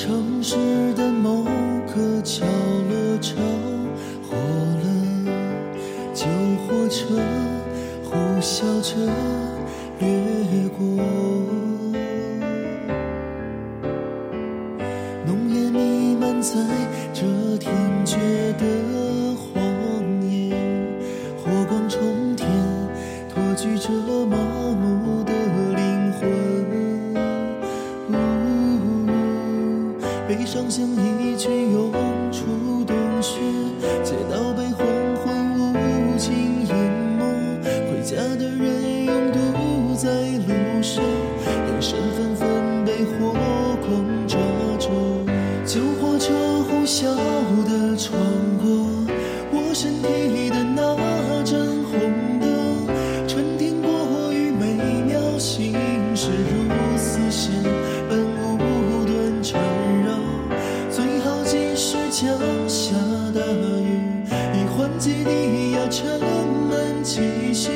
城市的某个角落着火了，旧火车呼啸着掠过，浓烟弥漫在这天绝的悲伤像一群涌出洞穴，街道被黄昏无情淹没，回家的人拥堵在路上，眼神纷纷被火光抓住，旧火车呼啸地穿过我身体的以缓解低压沉闷气息。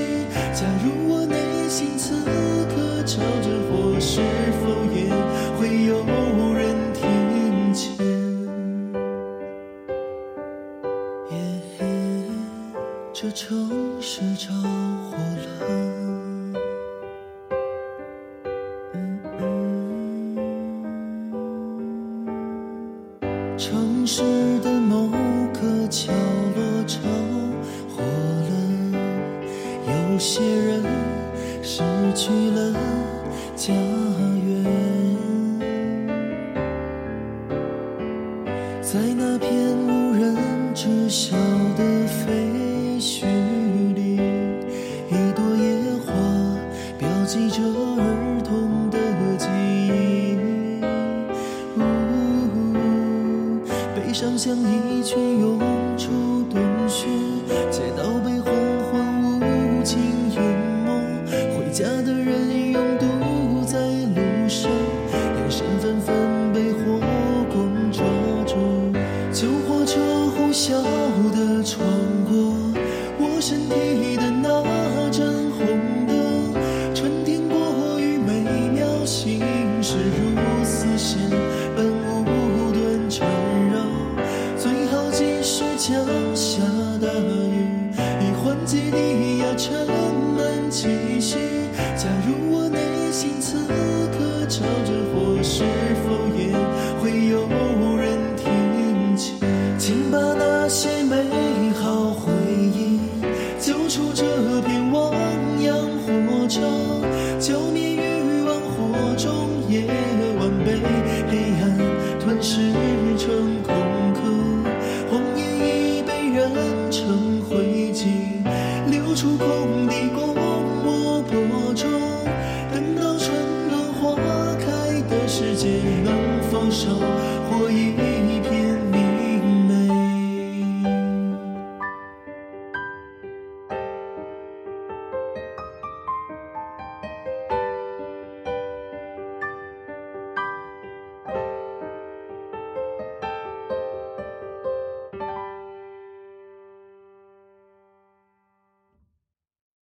假如我内心此刻着着火，是否也会有人听见？耶，这城市着火了。城市的人知晓的废墟里，一朵野花标记着儿童的记忆。呜，悲伤像一群涌出洞穴，街道被黄昏无情淹没，回家的人拥堵在路上，眼神纷纷火车呼啸地穿过我身体的那盏红灯，春天过于美妙，心事如丝线般无端缠绕，最好及时降下大雨，以缓解低压沉请把那些美好回忆揪出这片汪洋火车，浇灭欲望火中夜晚被黑暗吞噬成空壳，谎言已被燃成灰烬，留出空地供我播种。等到春暖花开的世界，能否收获一